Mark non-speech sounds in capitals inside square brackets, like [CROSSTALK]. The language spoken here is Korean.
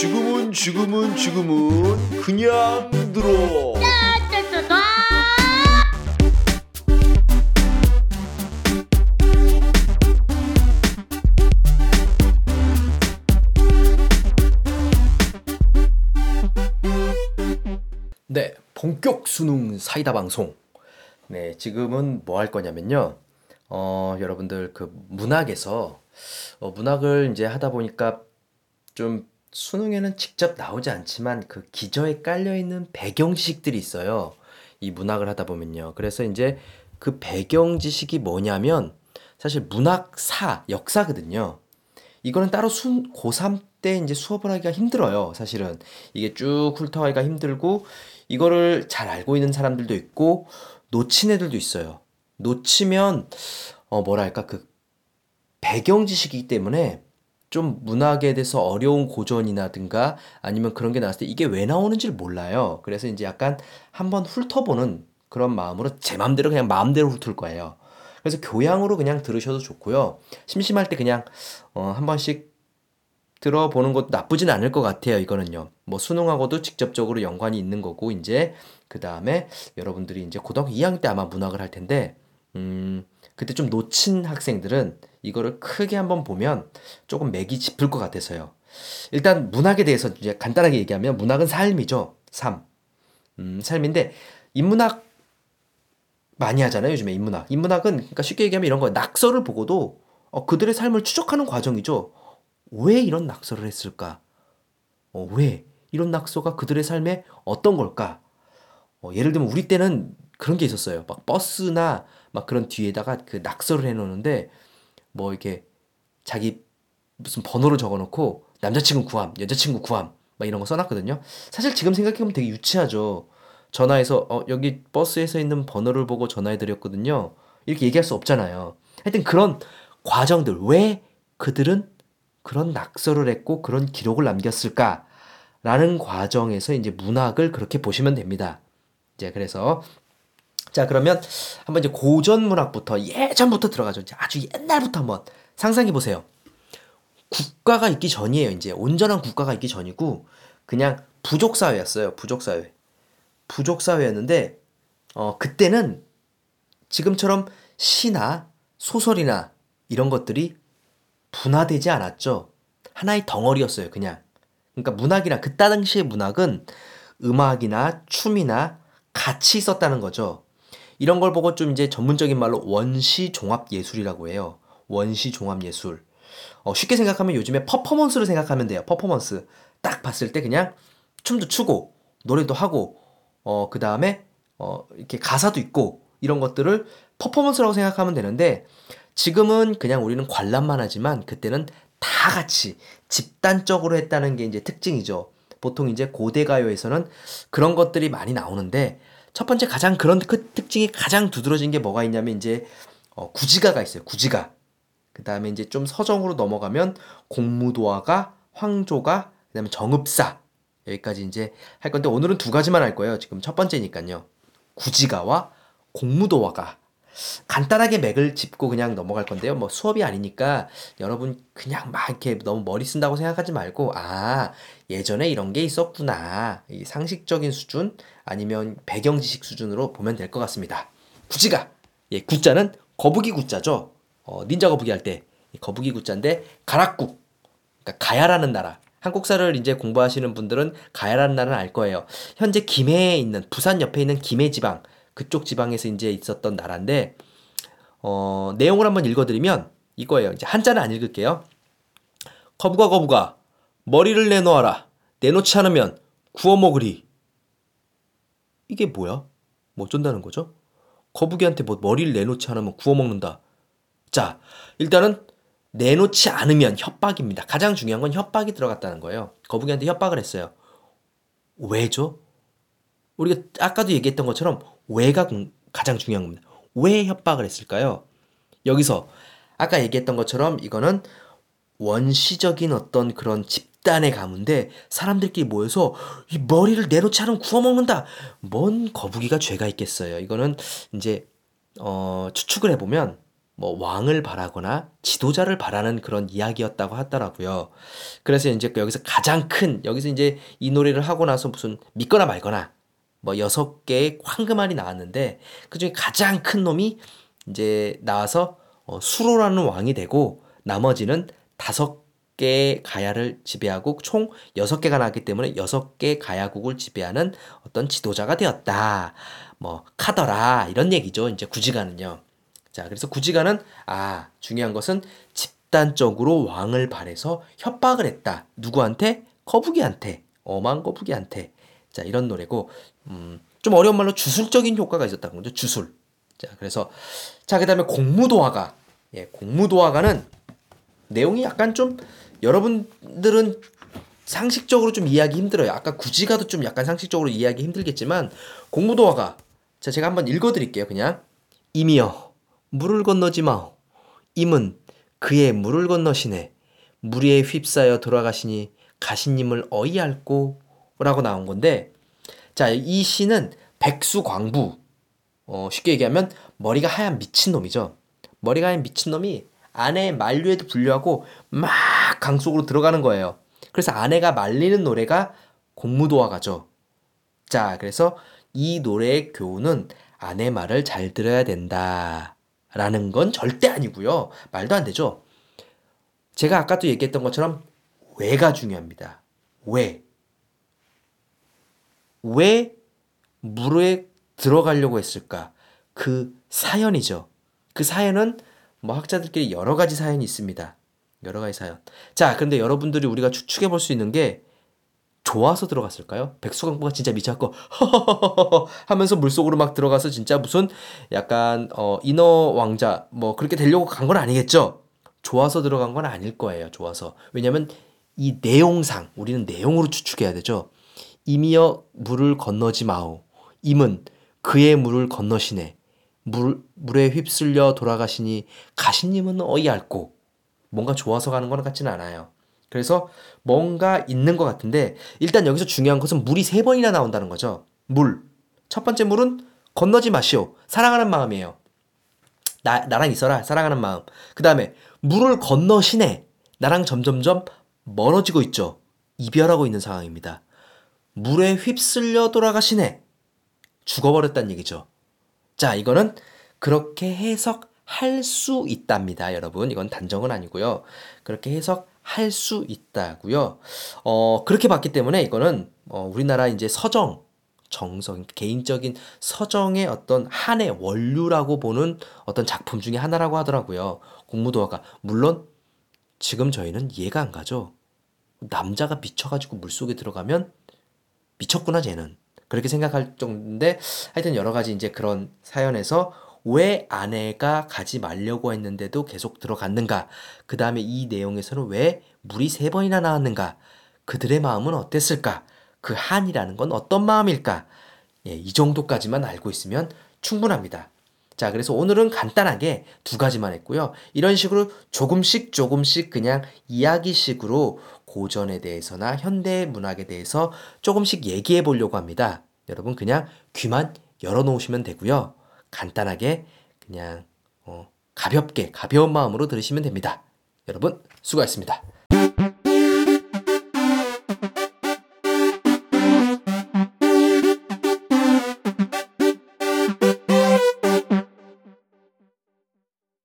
지금은 지금은 지금은 그냥 들어. 네, 본격 수능 사이다 방송. 네, 지금은 뭐 할 거냐면요. 어, 여러분들 그 문학에서 어, 문학을 이제 하다 보니까 좀 수능에는 직접 나오지 않지만 그 기저에 깔려 있는 배경 지식들이 있어요. 이 문학을 하다 보면요. 그래서 이제 그 배경 지식이 뭐냐면 사실 문학사, 역사거든요. 이거는 따로 수, 고3 때 이제 수업을 하기가 힘들어요. 사실은 이게 쭉 훑어가기가 힘들고 이거를 잘 알고 있는 사람들도 있고 놓친 애들도 있어요. 놓치면 어 뭐랄까 그 배경 지식이기 때문에 좀 문학에 대해서 어려운 고전이라든가 아니면 그런 게 나왔을 때 이게 왜 나오는지를 몰라요. 그래서 이제 약간 한번 훑어보는 그런 마음으로 제 마음대로 그냥 마음대로 훑을 거예요. 그래서 교양으로 그냥 들으셔도 좋고요. 심심할 때 그냥 어, 한 번씩 들어보는 것도 나쁘진 않을 것 같아요. 이거는요. 뭐 수능하고도 직접적으로 연관이 있는 거고 이제 그 다음에 여러분들이 이제 고등학교 2학년 때 아마 문학을 할 텐데 음 그때 좀 놓친 학생들은 이거를 크게 한번 보면 조금 맥이 짚을 것 같아서요. 일단 문학에 대해서 이제 간단하게 얘기하면 문학은 삶이죠. 삶. 음, 삶인데 인문학 많이 하잖아요. 요즘에 인문학. 인문학은 그러니까 쉽게 얘기하면 이런 거예요. 낙서를 보고도 어, 그들의 삶을 추적하는 과정이죠. 왜 이런 낙서를 했을까? 어, 왜 이런 낙서가 그들의 삶에 어떤 걸까? 어, 예를 들면 우리 때는 그런 게 있었어요. 막 버스나 막 그런 뒤에다가 그 낙서를 해 놓는데 뭐 이렇게 자기 무슨 번호를 적어놓고 남자친구 구함, 여자친구 구함 막 이런 거 써놨거든요. 사실 지금 생각해보면 되게 유치하죠. 전화해서 어, 여기 버스에서 있는 번호를 보고 전화해드렸거든요. 이렇게 얘기할 수 없잖아요. 하여튼 그런 과정들 왜 그들은 그런 낙서를 했고 그런 기록을 남겼을까라는 과정에서 이제 문학을 그렇게 보시면 됩니다. 이제 그래서 자 그러면 한번 이제 고전 문학부터 예전부터 들어가죠. 이제 아주 옛날부터 한번 상상해 보세요. 국가가 있기 전이에요. 이제 온전한 국가가 있기 전이고 그냥 부족 사회였어요. 부족 사회. 부족 사회였는데 어 그때는 지금처럼 시나 소설이나 이런 것들이 분화되지 않았죠. 하나의 덩어리였어요, 그냥. 그러니까 문학이나 그때 당시의 문학은 음악이나 춤이나 같이 있었다는 거죠. 이런 걸 보고 좀 이제 전문적인 말로 원시 종합 예술이라고 해요. 원시 종합 예술. 어, 쉽게 생각하면 요즘에 퍼포먼스를 생각하면 돼요. 퍼포먼스. 딱 봤을 때 그냥 춤도 추고 노래도 하고 어, 그 다음에 어, 이렇게 가사도 있고 이런 것들을 퍼포먼스라고 생각하면 되는데 지금은 그냥 우리는 관람만 하지만 그때는 다 같이 집단적으로 했다는 게 이제 특징이죠. 보통 이제 고대 가요에서는 그런 것들이 많이 나오는데 첫 번째 가장 그런 그 특징이 가장 두드러진 게 뭐가 있냐면 이제 어, 구지가가 있어요. 구지가. 그 다음에 이제 좀 서정으로 넘어가면 공무도화가, 황조가, 그 다음에 정읍사 여기까지 이제 할 건데 오늘은 두 가지만 할 거예요. 지금 첫 번째니까요. 구지가와 공무도화가 간단하게 맥을 짚고 그냥 넘어갈 건데요. 뭐 수업이 아니니까 여러분 그냥 막 이렇게 너무 머리 쓴다고 생각하지 말고 아 예전에 이런 게 있었구나 이 상식적인 수준 아니면 배경 지식 수준으로 보면 될 것 같습니다. 구지가 예 구자는 거북이 구자죠. 어, 닌자 거북이 할 때 거북이 구자인데 가락국 그러니까 가야라는 나라 한국사를 이제 공부하시는 분들은 가야라는 나라는 알 거예요. 현재 김해에 있는 부산 옆에 있는 김해 지방 그쪽 지방에서 이제 있었던 나라인데 어, 내용을 한번 읽어드리면 이거예요. 이제 한자는 안 읽을게요. 거부가 거부가 머리를 내놓아라. 내놓지 않으면 구워 먹으리. 이게 뭐야? 뭐 어쩐다는 거죠? 거북이한테 뭐 머리를 내놓지 않으면 구워 먹는다. 자, 일단은 내놓지 않으면 협박입니다. 가장 중요한 건 협박이 들어갔다는 거예요. 거북이한테 협박을 했어요. 왜죠? 우리가 아까도 얘기했던 것처럼 왜가 가장 중요한 겁니다. 왜 협박을 했을까요? 여기서 아까 얘기했던 것처럼 이거는 원시적인 어떤 그런 집단의 가문인데 사람들끼리 모여서 이 머리를 내놓지 않으면 구워 먹는다. 뭔 거북이가 죄가 있겠어요. 이거는 이제 어 추측을 해보면 뭐 왕을 바라거나 지도자를 바라는 그런 이야기였다고 하더라고요. 그래서 이제 여기서 가장 큰 여기서 이제 이 노래를 하고 나서 무슨 믿거나 말거나 뭐 여섯 개의 황금알이 나왔는데 그 중에 가장 큰 놈이 이제 나와서 어, 수로라는 왕이 되고 나머지는 다섯 개의 가야를 지배하고 총 여섯 개가 나왔기 때문에 여섯 개 가야국을 지배하는 어떤 지도자가 되었다. 뭐 카더라 이런 얘기죠. 이제 구지가는요. 자, 그래서 구지가는 아, 중요한 것은 집단적으로 왕을 발해서 협박을 했다. 누구한테? 거북이한테. 어만 거북이한테. 자, 이런 노래고 음, 좀 어려운 말로 주술적인 효과가 있었다는 거죠. 주술. 자, 그래서 자, 그 다음에 공무도화가 예, 공무도화가는 내용이 약간 좀 여러분들은 상식적으로 좀 이해하기 힘들어요. 아까 구지가도 좀 약간 상식적으로 이해하기 힘들겠지만 공무도화가 자, 제가 한번 읽어 드릴게요. 그냥 이미여 물을 건너지 마오. 임은 그의 물을 건너시네. 무리에 휩싸여 돌아가시니 가시님을 어이할고 라고 나온 건데 자, 이 시는 백수광부 어, 쉽게 얘기하면 머리가 하얀 미친놈이죠. 머리가 하얀 미친놈이 아내의 만류에도 불구하고 막 강속으로 들어가는 거예요. 그래서 아내가 말리는 노래가 공무도화가죠. 자, 그래서 이 노래의 교훈은 아내 말을 잘 들어야 된다. 라는 건 절대 아니고요. 말도 안 되죠. 제가 아까도 얘기했던 것처럼 왜가 중요합니다. 왜? 왜 물에 들어가려고 했을까? 그 사연이죠. 그 사연은 뭐 학자들끼리 여러 가지 사연이 있습니다. 여러 가지 사연. 자, 그런데 여러분들이 우리가 추측해 볼 수 있는 게 좋아서 들어갔을까요? 백수광부가 진짜 미쳤고 [LAUGHS] 하면서 물속으로 막 들어가서 진짜 무슨 약간 어 인어 왕자 뭐 그렇게 되려고 간 건 아니겠죠? 좋아서 들어간 건 아닐 거예요. 좋아서. 왜냐면 이 내용상 우리는 내용으로 추측해야 되죠. 이미여 물을 건너지 마오. 임은 그의 물을 건너시네. 물, 물에 휩쓸려 돌아가시니 가시님은 어이알고 뭔가 좋아서 가는 것 같지는 않아요. 그래서 뭔가 있는 것 같은데 일단 여기서 중요한 것은 물이 세 번이나 나온다는 거죠. 물. 첫 번째 물은 건너지 마시오. 사랑하는 마음이에요. 나, 나랑 있어라. 사랑하는 마음. 그 다음에 물을 건너시네. 나랑 점점점 멀어지고 있죠. 이별하고 있는 상황입니다. 물에 휩쓸려 돌아가시네. 죽어버렸다는 얘기죠. 자, 이거는 그렇게 해석할 수 있답니다, 여러분. 이건 단정은 아니고요. 그렇게 해석할 수 있다고요. 어, 그렇게 봤기 때문에 이거는 어, 우리나라 이제 서정 정성, 개인적인 서정의 어떤 한의 원류라고 보는 어떤 작품 중에 하나라고 하더라고요. 공무도화가. 물론 지금 저희는 이해가 안 가죠. 남자가 미쳐가지고 물속에 들어가면 미쳤구나, 쟤는. 그렇게 생각할 정도인데 하여튼 여러 가지 이제 그런 사연에서 왜 아내가 가지 말려고 했는데도 계속 들어갔는가? 그 다음에 이 내용에서는 왜 물이 세 번이나 나왔는가? 그들의 마음은 어땠을까? 그 한이라는 건 어떤 마음일까? 예, 이 정도까지만 알고 있으면 충분합니다. 자, 그래서 오늘은 간단하게 두 가지만 했고요. 이런 식으로 조금씩 조금씩 그냥 이야기식으로 고전에 대해서나 현대 문학에 대해서 조금씩 얘기해 보려고 합니다. 여러분 그냥 귀만 열어 놓으시면 되고요. 간단하게 그냥 어, 가볍게 가벼운 마음으로 들으시면 됩니다. 여러분 수고하셨습니다.